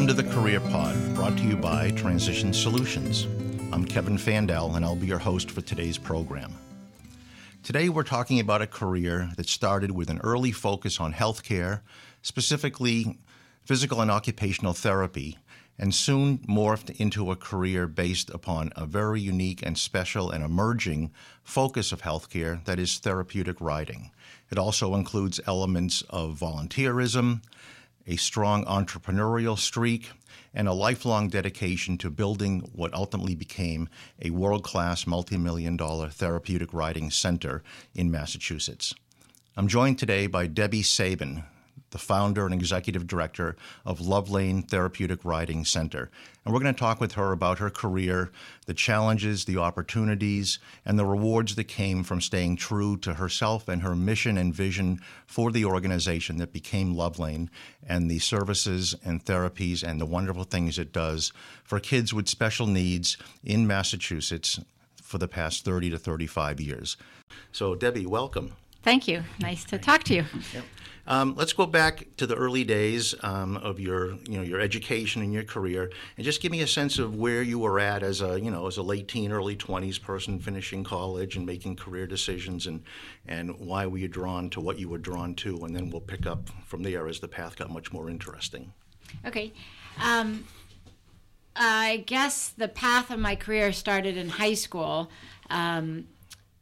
Welcome to the Career Pod, brought to you by Transition Solutions. I'm Kevin Fandel, and I'll be your host for today's program. Today, we're talking about a career that started with an early focus on healthcare, specifically physical and occupational therapy, and soon morphed into a career based upon a very unique and special and emerging focus of healthcare that is therapeutic riding. It also includes elements of volunteerism, a strong entrepreneurial streak, and a lifelong dedication to building what ultimately became a world class multi million dollar therapeutic riding center in Massachusetts. I'm joined today by Debby Sabin, the founder and executive director of Love Lane Therapeutic Riding Center. And we're going to talk with her about her career, the challenges, the opportunities, and the rewards that came from staying true to herself and her mission and vision for the organization that became Love Lane and the services and therapies and the wonderful things it does for kids with special needs in Massachusetts for the past 30 to 35 years. So, Debby, welcome. Thank you. Nice to talk to you. Yep. Um, let's go back to the early days um, of your, you know, your education and your career, and just give me a sense of where you were at as a, you know, as a late teen, early twenties person finishing college and making career decisions, and and why were you drawn to what you were drawn to, and then we'll pick up from there as the path got much more interesting. Okay. Um, I guess the path of my career started in high school. Um,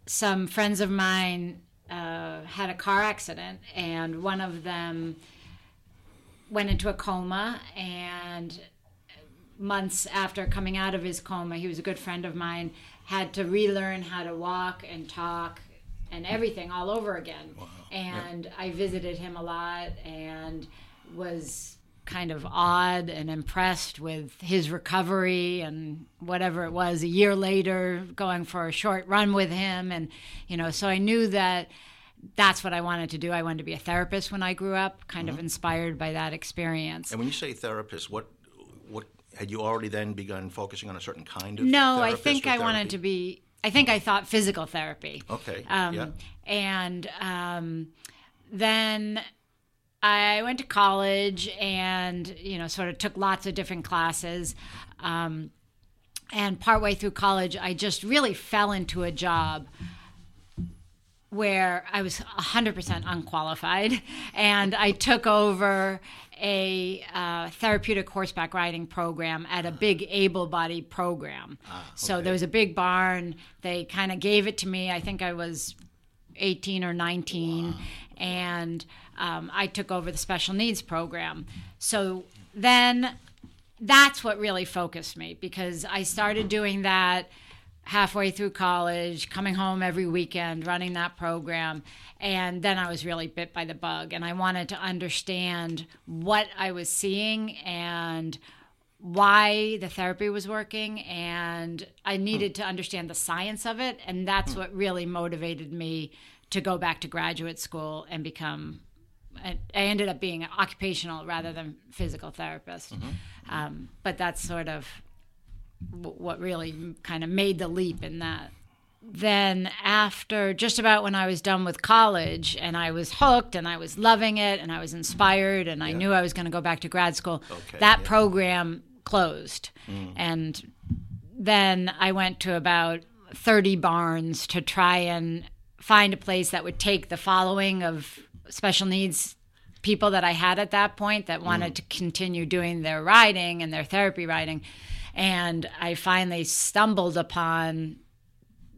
some friends of mine uh, had a car accident, and one of them went into a coma. And months after coming out of his coma, he was a good friend of mine, had to relearn how to walk and talk and everything all over again. Wow. And yep. I visited him a lot and was kind of awed and impressed with his recovery and whatever it was a year later going for a short run with him. And you know so i knew that that's what i wanted to do. I wanted to be a therapist when i grew up kind mm-hmm. of inspired by that experience. And when you say therapist what what had you already then begun focusing on a certain kind of no i think i wanted to be i think i thought physical therapy. Okay um, yeah. and um, then I went to college and you know sort of took lots of different classes. Um, and partway through college, I just really fell into a job where I was 100% unqualified, and I took over a uh, therapeutic horseback riding program at a big able-bodied program. Ah, okay. So there was a big barn. They kind of gave it to me. I think I was 18 or 19, wow. and um, I took over the special needs program. So then that's what really focused me because I started doing that halfway through college, coming home every weekend, running that program. And then I was really bit by the bug. And I wanted to understand what I was seeing and why the therapy was working. And I needed to understand the science of it. And that's what really motivated me to go back to graduate school and become I ended up being an occupational rather than physical therapist. Mm-hmm. Um, but that's sort of what really kind of made the leap in that. Then, after just about when I was done with college and I was hooked and I was loving it and I was inspired and I knew I was going to go back to grad school, okay, that yeah. program closed. Mm. And then I went to about 30 barns to try and find a place that would take the following of special needs people that I had at that point that wanted mm. to continue doing their riding and their therapy riding. And I finally stumbled upon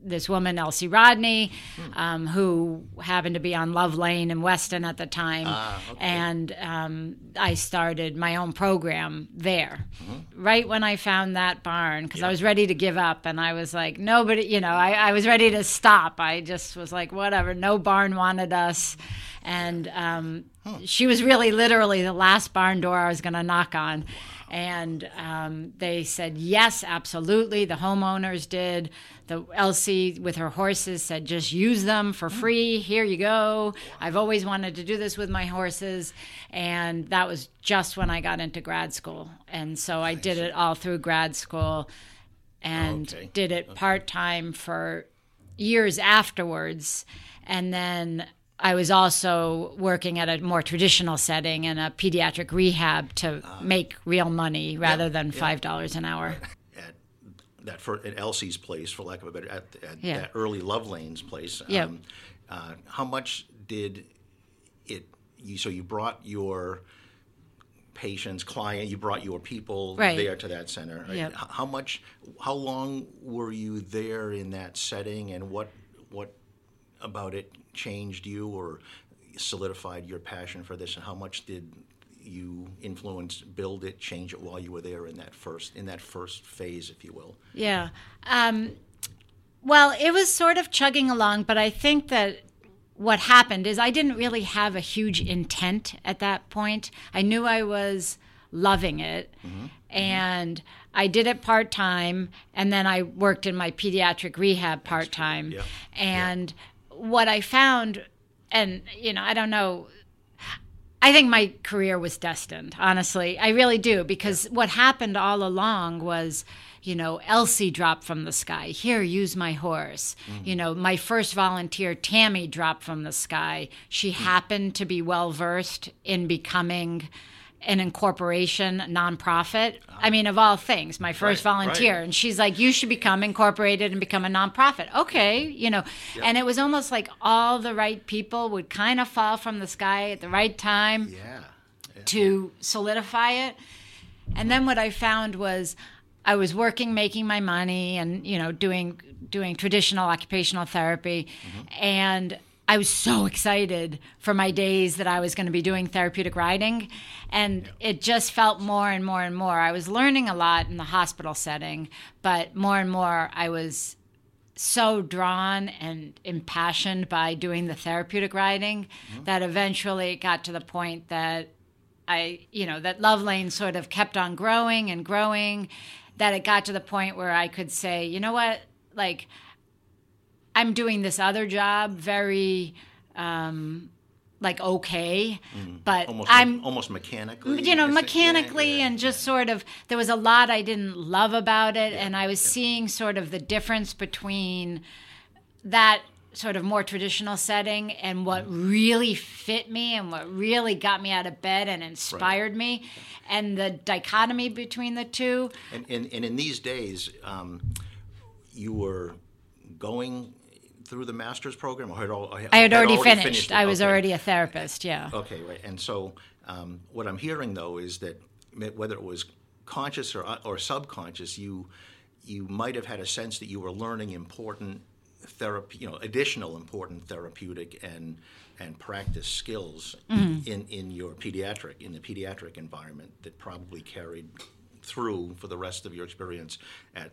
this woman, Elsie Rodney, hmm. um, who happened to be on Love Lane in Weston at the time. Ah, okay. And um, I started my own program there. Mm-hmm. Right when I found that barn, because yeah. I was ready to give up. And I was like, nobody, you know, I, I, was ready to stop. I just was like, whatever, no barn wanted us. And um, huh. she was really literally the last barn door I was going to knock on. And um, they said, yes, absolutely. The homeowners did. The Elsie with her horses said, just use them for free. Here you go. I've always wanted to do this with my horses. And that was just when I got into grad school. And so I did it all through grad school and okay. did it part time for years afterwards. And then I was also working at a more traditional setting in a pediatric rehab to make real money rather than five dollars an hour. at that for at Elsie's place, for lack of a better, at, at Yeah. that early Love Lane's place. Yeah. uh, how much did it? You so you brought your patients, client, you brought your people Right. there to that center. right? Yep. How much? How long were you there in that setting, and what what about it changed you or solidified your passion for this, and how much did you influence, build it, change it while you were there in that first in that first phase, if you will? Yeah. Um, well, it was sort of chugging along, but I think that what happened is I didn't really have a huge intent at that point. I knew I was loving it. And I did it part time, and then I worked in my pediatric rehab part time. Yeah. And what I found, and you know, I don't know, I think my career was destined, honestly. I really do, because what happened all along was, you know, Elsie dropped from the sky. Here, use my horse. Mm-hmm. You know, my first volunteer, Tammy, dropped from the sky. She mm. happened to be well versed in becoming an incorporation nonprofit. Uh-huh. I mean, of all things, my first Right, right. volunteer. And she's like, you should become incorporated and become a nonprofit. Okay, you know. And it was almost like all the right people would kind of fall from the sky at the right time Yeah. to solidify it. And then what I found was I was working, making my money, and you know, doing doing traditional occupational therapy, mm-hmm. and I was so excited for my days that I was going to be doing therapeutic riding, and it just felt more and more and more. I was learning a lot in the hospital setting, but more and more I was so drawn and impassioned by doing the therapeutic riding mm-hmm. that eventually it got to the point that I, you know, that Love Lane sort of kept on growing and growing, that it got to the point where I could say, you know what, like, I'm doing this other job very, um, like, okay, but Almost, I'm almost mechanically. you know. Yeah, mechanically yeah. and just sort of there was a lot I didn't love about it and I was seeing sort of the difference between that sort of more traditional setting and what really fit me and what really got me out of bed and inspired me and the dichotomy between the two And, and, and in these days, um, you were going through the master's program, or had, al- I had had already, finished. finished? I was Okay. already a therapist, yeah. Okay, right. And so, um, what I'm hearing though is that whether it was conscious or or subconscious, you you might have had a sense that you were learning important therapy, you know, additional important therapeutic and and practice skills in in your pediatric in the pediatric environment that probably carried through for the rest of your experience at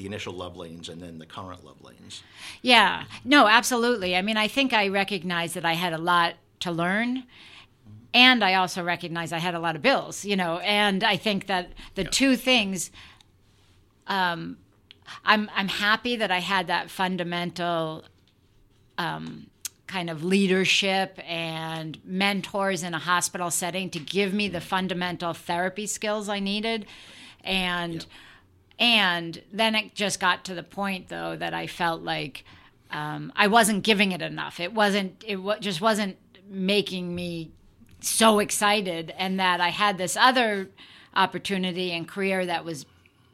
the initial love lanes and then the current love lanes. Yeah, no, absolutely. I mean, I think I recognized that I had a lot to learn. And I also recognized I had a lot of bills, you know, and I think that the two things, um, I'm I'm happy that I had that fundamental um, kind of leadership and mentors in a hospital setting to give me the fundamental therapy skills I needed, and and then it just got to the point though that I felt like um, I wasn't giving it enough. It wasn't. It wa- just wasn't making me so excited, and that I had this other opportunity and career that was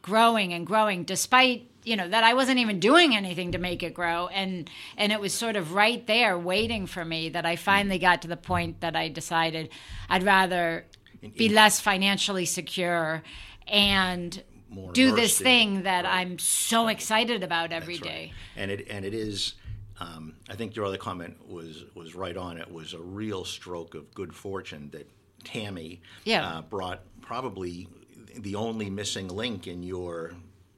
growing and growing, despite you know that I wasn't even doing anything to make it grow, and and it was sort of right there waiting for me. That I finally got to the point that I decided I'd rather be less financially secure and More do this in- thing that I'm so excited about every That's day. right. And it and it is. Um, I think your other comment was was right on. It was a real stroke of good fortune that Tammy Yeah. uh, brought probably the only missing link in your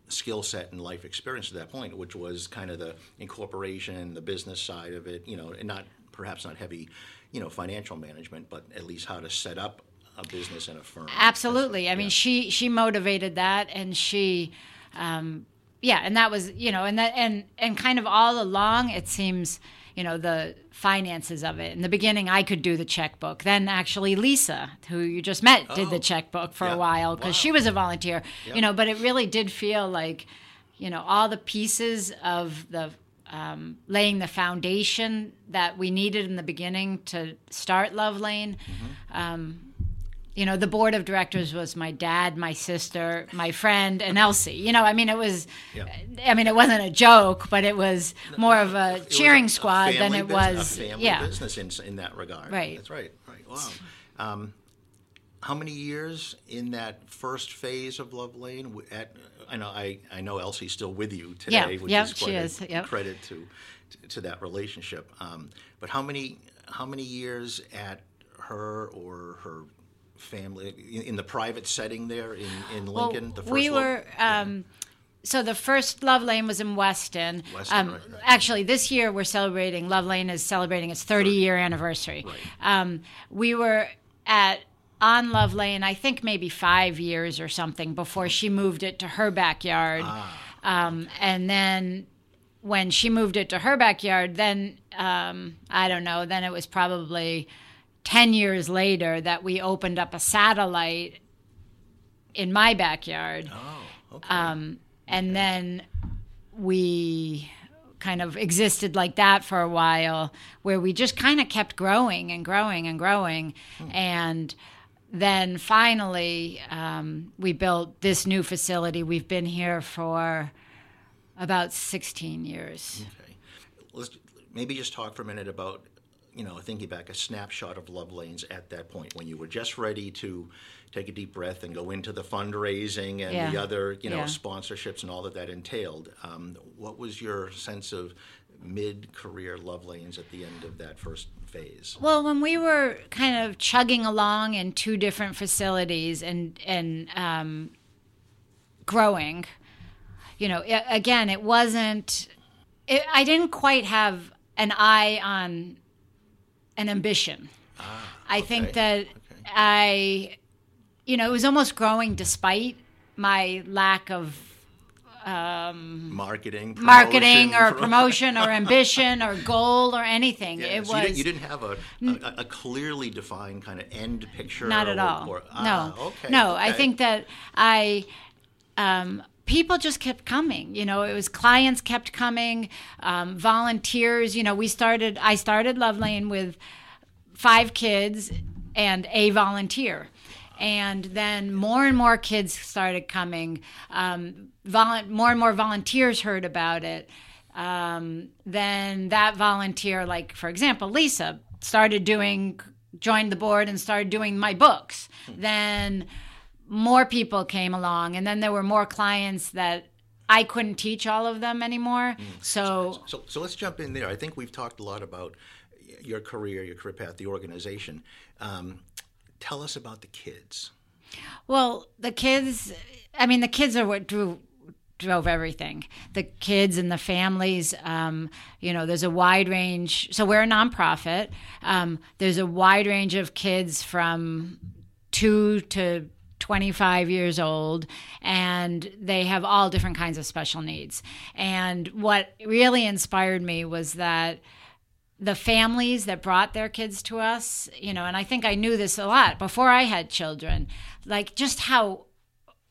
skill set and life experience at that point, which was kind of the incorporation, the business side of it. You know, and not perhaps not heavy, you know, financial management, but at least how to set up a business and a firm. Absolutely. I mean, she she motivated that, and she, um, yeah, and that was you know, and that and and kind of all along, it seems you know the finances of it. In the beginning, I could do the checkbook. Then actually, Lisa, who you just met, did Oh. the checkbook for Yeah. a while because she was a volunteer. You know, but it really did feel like, you know, all the pieces of the um, laying the foundation that we needed in the beginning to start Love Lane. Um, you know, the board of directors was my dad, my sister, my friend, and Elsie. You know, I mean, it was, Yeah. I mean, it wasn't a joke, but it was more of a It cheering a- a squad than it business- was, a family yeah. business in, in that regard. Right. That's right. Right. Wow. Um, how many years in that first phase of Love Lane? At I know I, I know Elsie's still with you today, Yeah, which yep, is she quite a is, yep. credit to, to to that relationship. Um, but how many how many years at her or her family in, in the private setting there in, in Lincoln? the first we were um, so the first Love Lane was in Weston. Weston, um, right, right. Actually, this year we're celebrating. Love Lane is celebrating its 30 year anniversary. Right. Um, we were at on Love Lane, I think maybe five years or something before she moved it to her backyard, Ah. um, and then. When she moved it to her backyard, then um, I don't know. Then it was probably ten years later that we opened up a satellite in my backyard. Oh, okay. Um, and then we kind of existed like that for a while, where we just kind of kept growing and growing and growing. And then finally, um, we built this new facility. We've been here for about 16 years. Okay. Let's maybe just talk for a minute about, you know, thinking back a snapshot of Love Lanes at that point when you were just ready to take a deep breath and go into the fundraising and the other, you know, Yeah. sponsorships and all that that entailed. Um, what was your sense of mid-career Love Lanes at the end of that first phase? Well, when we were kind of chugging along in two different facilities and and um, growing, you know, again, it wasn't. It, I didn't quite have an eye on an ambition. I think that okay. I, you know, it was almost growing despite my lack of Marketing, marketing promotion, or promotion or ambition or goal or anything. Yeah, it so was you, didn't, you didn't have a, a, a clearly defined kind of end picture. Not at or- all. or- no, ah, okay. no. I think that I, um, people just kept coming. You know, it was clients kept coming, um, volunteers. You know, we started. I started Love Lane with five kids and a volunteer. And then more and more kids started coming. Um, volu- more and more volunteers heard about it. Um, then that volunteer, like for example, Lisa, started doing, joined the board and started doing my books. Then more people came along, and then there were more clients that I couldn't teach all of them anymore. So So, so let's jump in there. I think we've talked a lot about your career, your career path, the organization. Um, tell us about the kids. Well, the kids, I mean, the kids are what drew drove everything. The kids and the families, um, you know, there's a wide range. So we're a nonprofit. Um, there's a wide range of kids from two to 25 years old, and they have all different kinds of special needs. And what really inspired me was that the families that brought their kids to us, you know, and I think I knew this a lot before I had children, like just how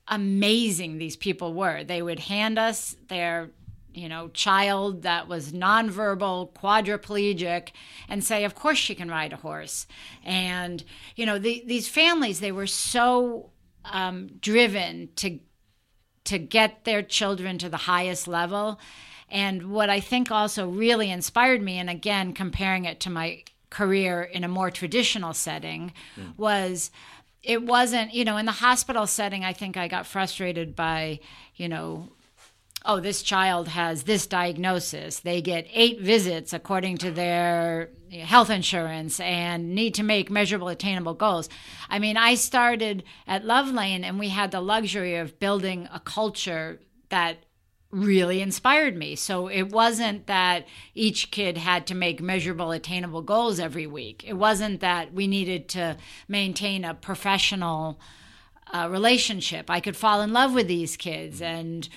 amazing these people were. They would hand us their, you know, child that was nonverbal, quadriplegic, and say, "Of course she can ride a horse." And you know, the, these families, they were so um, driven to to get their children to the highest level. And what I think also really inspired me, and again, comparing it to my career in a more traditional setting, was it wasn't, you know, in the hospital setting, I think I got frustrated by, you know, oh, this child has this diagnosis. They get eight visits according to their health insurance and need to make measurable, attainable goals. I mean, I started at Love Lane and we had the luxury of building a culture that really inspired me. So it wasn't that each kid had to make measurable, attainable goals every week. It wasn't that we needed to maintain a professional uh, relationship. I could fall in love with these kids and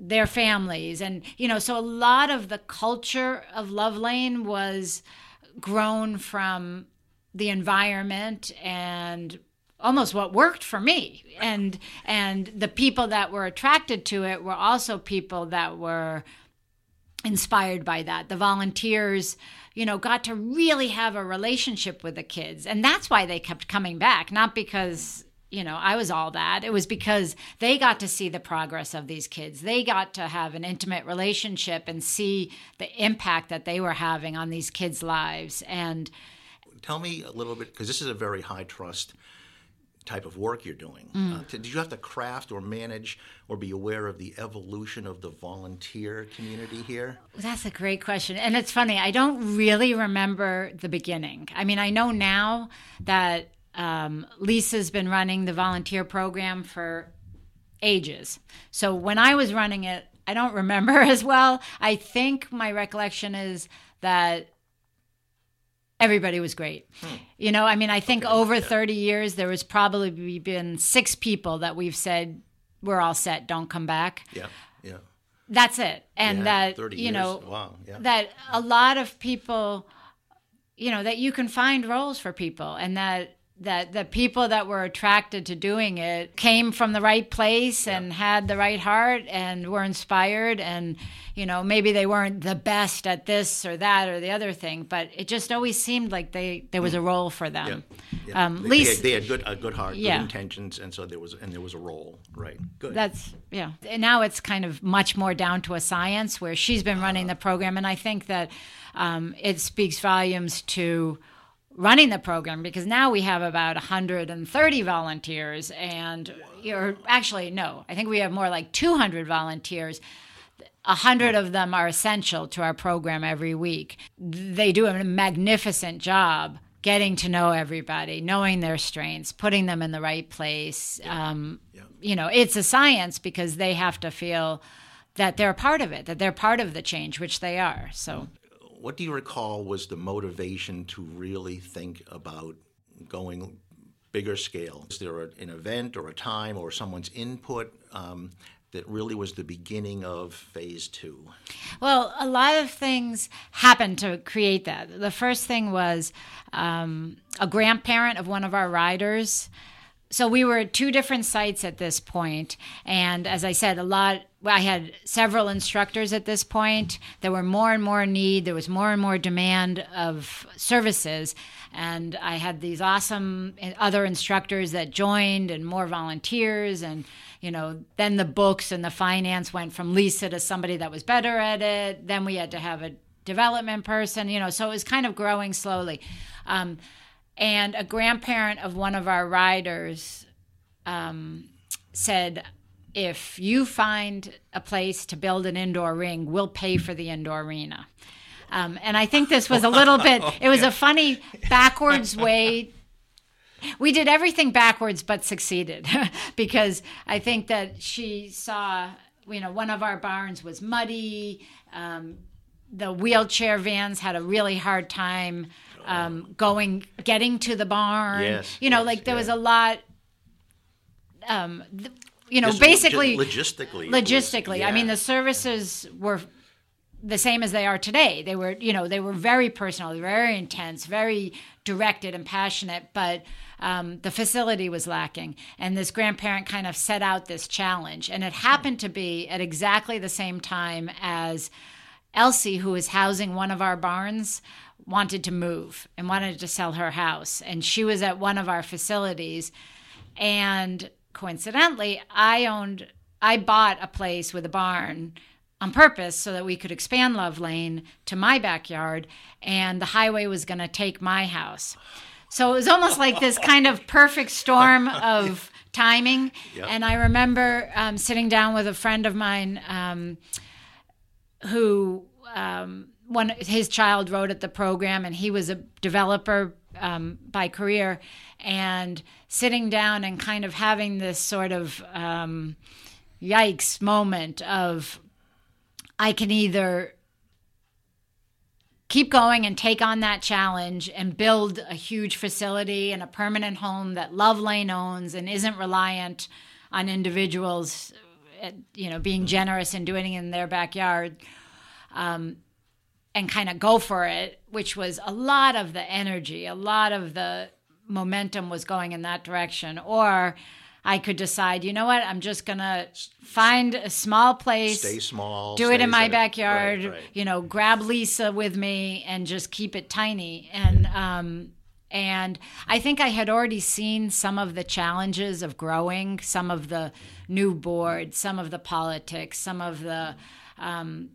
their families. And, you know, so a lot of the culture of Love Lane was grown from the environment and almost what worked for me and and the people that were attracted to it were also people that were inspired by that. The volunteers, you know, got to really have a relationship with the kids. And that's why they kept coming back, not because you know, I was all that. It was because they got to see the progress of these kids. They got to have an intimate relationship and see the impact that they were having on these kids' lives. And tell me a little bit, because this is a very high trust type of work you're doing. Mm. Uh, did you have to craft or manage or be aware of the evolution of the volunteer community here? That's a great question. And it's funny, I don't really remember the beginning. I mean, I know now that um, Lisa's been running the volunteer program for ages. So when I was running it, I don't remember as well. I think my recollection is that everybody was great. Hmm. You know, I mean, I think okay. over yeah. 30 years, there was probably been six people that we've said, we're all set, don't come back. Yeah, yeah. That's it. And yeah, that, you years. know, wow. yeah. that a lot of people, you know, that you can find roles for people and that that the people that were attracted to doing it came from the right place yeah. and had the right heart and were inspired and you know maybe they weren't the best at this or that or the other thing but it just always seemed like they there was a role for them. Yeah. Yeah. Um, they, least, they, had, they, had, good a good heart good intentions and so there was and there was a role. Right. Good. That's yeah. And now it's kind of much more down to a science where she's been running uh, the program and i think that um, it speaks volumes to running the program because now we have about 130 volunteers and or actually no i think we have more like 200 volunteers. 100 of them are essential to our program every week. They do a magnificent job getting to know everybody knowing their strengths putting them in the right place. Um, yeah. you know it's a science because they have to feel that they're a part of it that they're part of the change which they are. So what do you recall was the motivation to really think about going bigger scale? Is there an event or a time or someone's input um, that really was the beginning of phase two? Well, a lot of things happened to create that. The first thing was um, a grandparent of one of our riders so we were at two different sites at this point and as i said a lot i had several instructors at this point. There were more and more need. There was more and more demand of services. And i had these awesome other instructors that joined and more volunteers. And you know then the books and the finance went from lisa to somebody that was better at it. Then we had to have a development person you know so it was kind of growing slowly. Um, and a grandparent of one of our riders um, said, if you find a place to build an indoor ring, we'll pay for the indoor arena. Um, and I think this was a little bit, it was a funny backwards way. We did everything backwards but succeeded because I think that she saw, you know, one of our barns was muddy. Um, the wheelchair vans had a really hard time um, going, getting to the barn. Yes, you know, yes, like there yeah. was a lot. Um, th- you know, Just basically logistically. Logistically, was, yeah. I mean, the services were the same as they are today. They were, you know, they were very personal, very intense, very directed and passionate, but um, the facility was lacking. And this grandparent kind of set out this challenge. And it happened to be at exactly the same time as Elsie, who is housing one of our barns, wanted to move and wanted to sell her house. And she was at one of our facilities. And coincidentally, I owned, I bought a place with a barn on purpose so that we could expand Love Lane to my backyard. And the highway was going to take my house. So it was almost like this kind of perfect storm of timing. Yep. And I remember um, sitting down with a friend of mine um, who um, one his child wrote at the program, and he was a developer um, by career, and sitting down and kind of having this sort of um, yikes moment of I can either keep going and take on that challenge and build a huge facility and a permanent home that Love Lane owns and isn't reliant on individuals, you know, being generous and doing it in their backyard. Um, and kind of go for it, which was a lot of the energy, a lot of the momentum was going in that direction. Or I could decide, you know what, I'm just going to find a small place, Stay small. do it in my backyard, Right, right. you know, grab Lisa with me and just keep it tiny. And, um, and I think I had already seen some of the challenges of growing, some of the new boards, some of the politics, some of the um,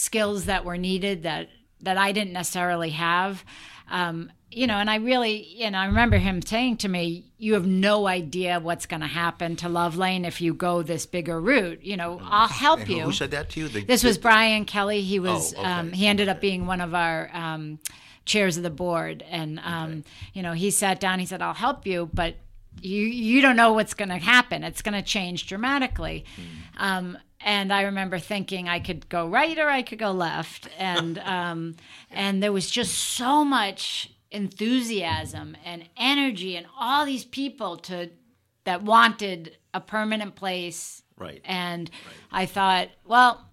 skills that were needed that that I didn't necessarily have. Um, you know, and I really, you know, I remember him saying to me, "You have no idea what's going to happen to Love Lane if you go this bigger route. You know, I'll help And you." Who said that to you? The- This was Brian Kelly. He was Oh, okay. um, he ended up being one of our um, chairs of the board, and um, you know he sat down. He said, "I'll help you, but you you don't know what's going to happen. It's going to change dramatically." Hmm. And I remember thinking I could go right or I could go left, and um, and there was just so much enthusiasm and energy and all these people to that wanted a permanent place Right. and I thought, well,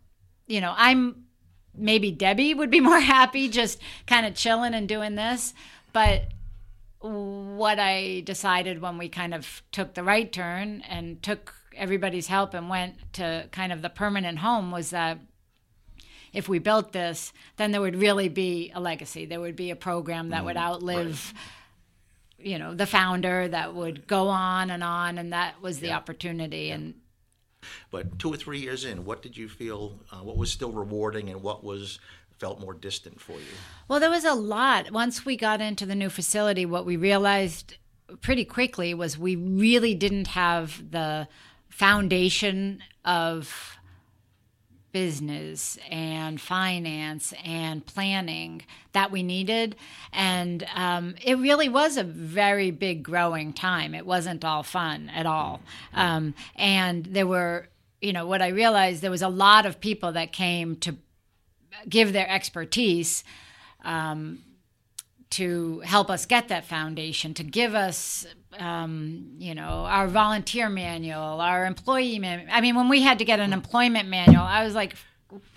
you know, I'm maybe Debby would be more happy just kind of chilling and doing this. But what I decided when we kind of took the right turn and took everybody's help and went to kind of the permanent home was that if we built this, then there would really be a legacy. There would be a program that would outlive you know the founder that would go on and on and that was the opportunity and But two or three years in, what did you feel? Uh, what was still rewarding, and what was felt more distant for you? Well, there was a lot. Once we got into the new facility, what we realized pretty quickly was we really didn't have the foundation of business and finance and planning that we needed. And um, it really was a very big growing time. It wasn't all fun at all. Um, and there were, you know, what I realized there was a lot of people that came to give their expertise um, to help us get that foundation, to give us, um, you know, our volunteer manual, our employee manual. I mean, when we had to get an employment manual, I was like,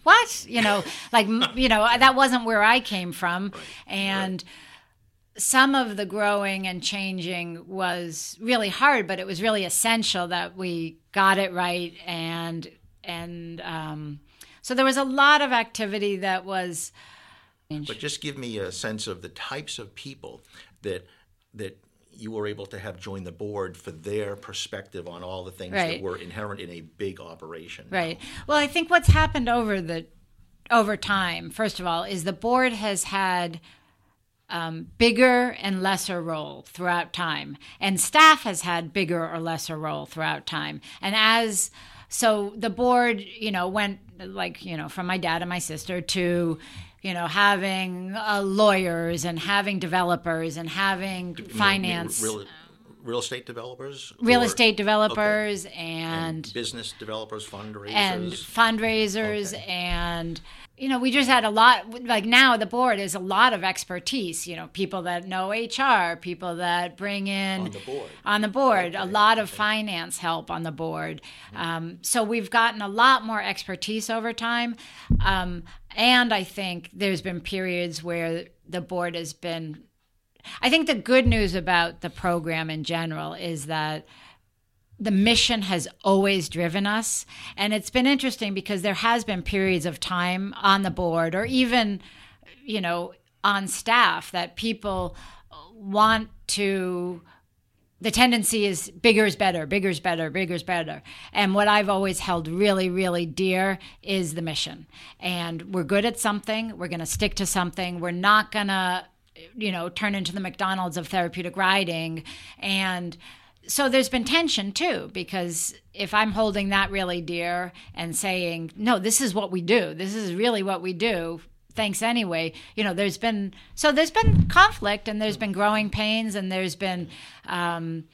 what? You know, like, you know, that wasn't where I came from. And some of the growing and changing was really hard, but it was really essential that we got it right. And, and, um, so there was a lot of activity that was, But just give me a sense of the types of people that that you were able to have join the board for their perspective on all the things Right. that were inherent in a big operation. Right. Well, I think what's happened over the over time, first of all, is the board has had um, bigger and lesser role throughout time, and staff has had bigger or lesser role throughout time. And as so, the board, you know, went like you know from my dad and my sister to you know having uh, lawyers and having developers and having finance. real, real estate developers, Real or- estate developers okay. and business developers, fundraisers, and fundraisers Okay. and you know we just had a lot like now the board is a lot of expertise you know people that know hr people that bring in on the board. on the board a lot of finance help on the board um, so we've gotten a lot more expertise over time um, and i think there's been periods where the board has been i think the good news about the program in general is that the mission has always driven us. And it's been interesting because there has been periods of time on the board or even you know on staff that people want to the tendency is bigger is better bigger is better bigger is better. And what i've always held really really dear is the mission. And we're good at something. We're going to stick to something. We're not going to you know turn into the mcdonald's of therapeutic riding. And so there's been tension too because if i'm holding that really dear and saying no this is what we do. This is really what we do. Thanks anyway you know there's been so there's been conflict and there's been growing pains and there's been um,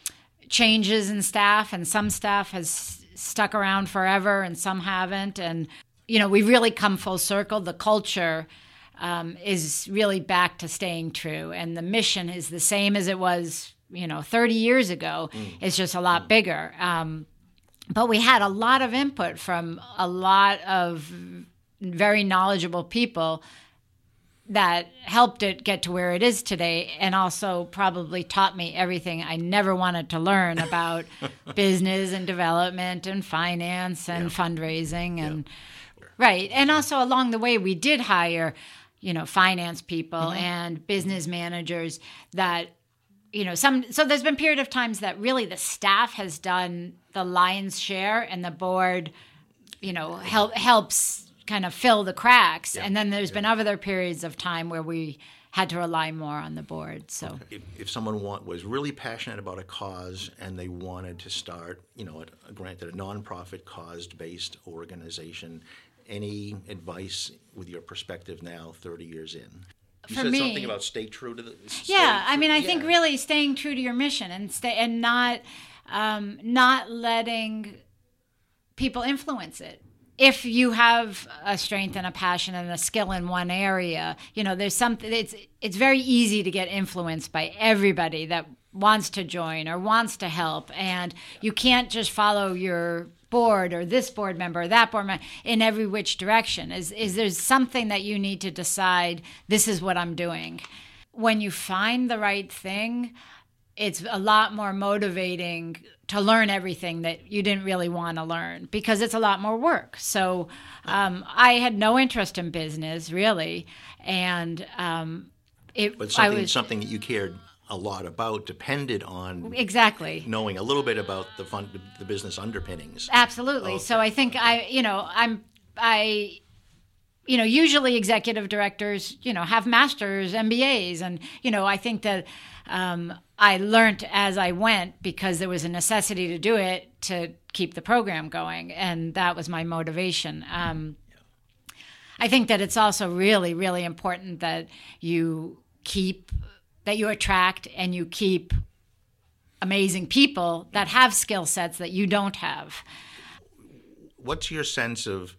changes in staff and some staff has stuck around forever and some haven't. And you know we've really come full circle. The culture um, is really back to staying true. And the mission is the same as it was you know 30 years ago. It's just a lot bigger. Um, but we had a lot of input from a lot of very knowledgeable people that helped it get to where it is today and also probably taught me everything I never wanted to learn about business and development and finance and yeah. fundraising and yeah. right. And also along the way we did hire you know finance people mm-hmm. and business managers that you know some so there's been period of times that really the staff has done the lion's share and the board you know help helps kind of fill the cracks. Yeah. And then there's yeah. been other periods of time where we had to rely more on the board. So if, if someone want, was really passionate about a cause and they wanted to start, you know, a, granted a nonprofit cause-based organization, any advice with your perspective now, 30 years in? You For said me, something about stay true to the. Yeah, I mean, I yeah. think really staying true to your mission and stay and not um, not letting people influence it if you have a strength and a passion and a skill in one area, you know, there's something it's it's very easy to get influenced by everybody that wants to join or wants to help and you can't just follow your board or this board member or that board member in every which direction is is there's something that you need to decide this is what I'm doing when you find the right thing it's a lot more motivating to learn everything that you didn't really want to learn because it's a lot more work. So um, I had no interest in business really, and um, it. But something, was, something that you cared a lot about depended on exactly knowing a little bit about the fund, the business underpinnings. Absolutely. So I think I, you know, I'm I you know, usually executive directors, you know, have masters, MBAs, and you know, I think that um, I learned as I went because there was a necessity to do it to keep the program going, and that was my motivation. Um, I think that it's also really, really important that you keep that you attract and you keep amazing people that have skill sets that you don't have. What's your sense of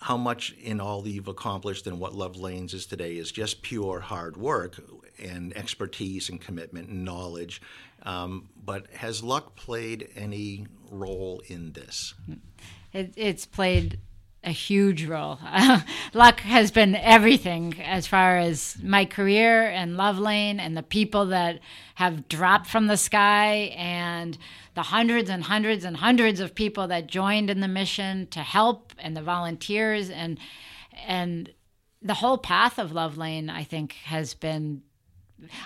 how much in all that you've accomplished and what Love Lanes is today is just pure hard work and expertise and commitment and knowledge. Um, but has luck played any role in this? It, it's played a huge role. luck has been everything as far as my career and Love Lane and the people that have dropped from the sky and the hundreds and hundreds and hundreds of people that joined in the mission to help and the volunteers and and the whole path of Love Lane I think has been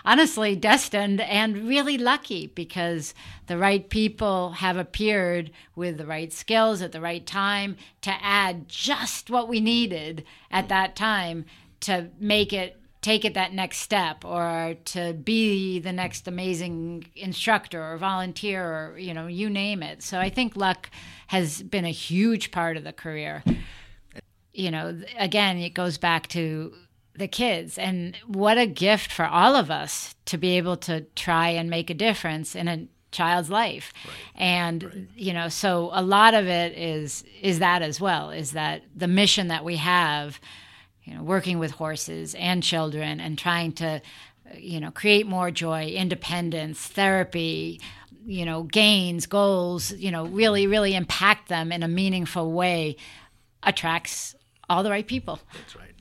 honestly destined and really lucky because the right people have appeared with the right skills at the right time to add just what we needed at that time to make it take it that next step or to be the next amazing instructor or volunteer or you know you name it. So i think luck has been a huge part of the career. You know again it goes back to the kids. And what a gift for all of us to be able to try and make a difference in a child's life. Right. and right. you know so a lot of it is is that as well is that the mission that we have you know working with horses and children and trying to you know create more joy independence therapy you know gains goals you know really really impact them in a meaningful way attracts all the right people. That's right.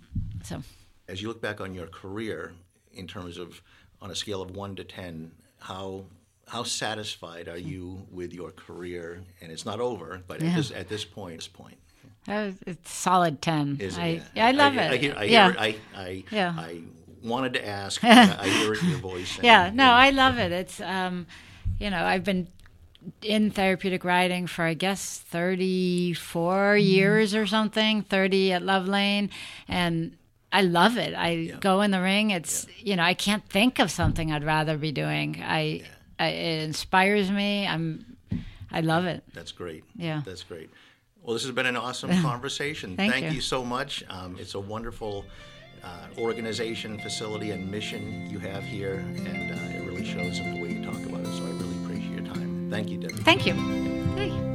So as you look back on your career in terms of on a scale of 1 to 10 how how satisfied are you with your career and it's not over but yeah. at this at this point this point it's solid 10 Is I, it? yeah, I love I, it I, hear, I, yeah. Hear I, I, yeah. I wanted to ask I hear it in your voice and, yeah no I love it it's um you know I've been in therapeutic writing for I guess 34 mm. years or something 30 at Love Lane and I love it. I yeah. go in the ring. It's yeah. you know I can't think of something I'd rather be doing. I, yeah. I, it inspires me. I'm I love it. That's great. Yeah, that's great. Well, this has been an awesome conversation. Thank, Thank you. you. so much. Um, it's a wonderful uh, organization, facility, and mission you have here, and uh, it really shows in the way you talk about it. So I really appreciate your time. Thank you, Debby. Thank you.